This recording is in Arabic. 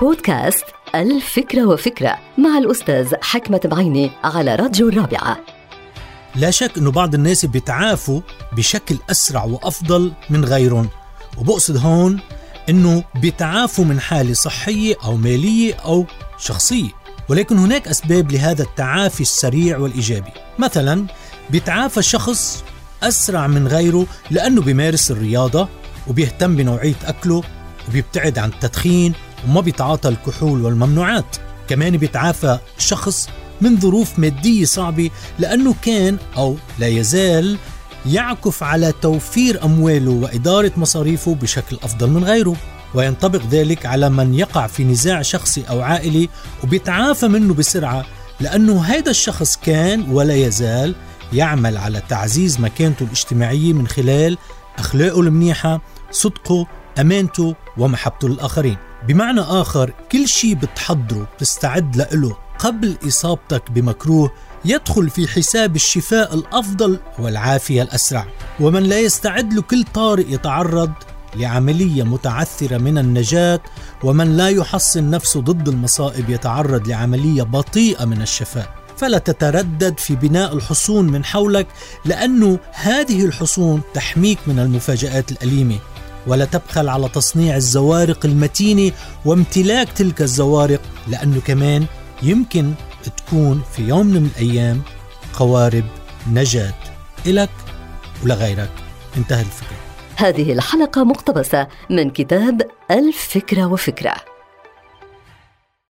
بودكاست الفكرة وفكرة مع الأستاذ حكمة بعيني على راديو الرابعة. لا شك أنه بعض الناس بيتعافوا بشكل أسرع وأفضل من غيرهم وبقصد هون أنه بيتعافوا من حالة صحية أو مالية أو شخصية ولكن هناك أسباب لهذا التعافي السريع والإيجابي. مثلا بيتعافى الشخص أسرع من غيره لأنه بيمارس الرياضة وبيهتم بنوعية أكله وبيبتعد عن التدخين وما بيتعاطى الكحول والممنوعات. كمان بيتعافى شخص من ظروف مادية صعبة لأنه كان أو لا يزال يعكف على توفير أمواله وإدارة مصاريفه بشكل أفضل من غيره. وينطبق ذلك على من يقع في نزاع شخصي أو عائلي وبيتعافى منه بسرعة لأنه هذا الشخص كان ولا يزال يعمل على تعزيز مكانته الاجتماعية من خلال أخلاقه المنيحة صدقه أمانته ومحبته للآخرين بمعنى آخر كل شيء بتحضره بتستعد له قبل إصابتك بمكروه يدخل في حساب الشفاء الأفضل والعافية الأسرع. ومن لا يستعد لكل طارئ يتعرض لعملية متعثرة من النجاة. ومن لا يحصن نفسه ضد المصائب يتعرض لعملية بطيئة من الشفاء. فلا تتردد في بناء الحصون من حولك لأن هذه الحصون تحميك من المفاجآت الأليمة. ولا تبخل على تصنيع الزوارق المتينة وامتلاك تلك الزوارق لأنه كمان يمكن تكون في يوم من الأيام قوارب نجاة. إلك ولغيرك انتهى الفكرة. هذه الحلقة مقتبسة من كتاب الفكرة وفكرة.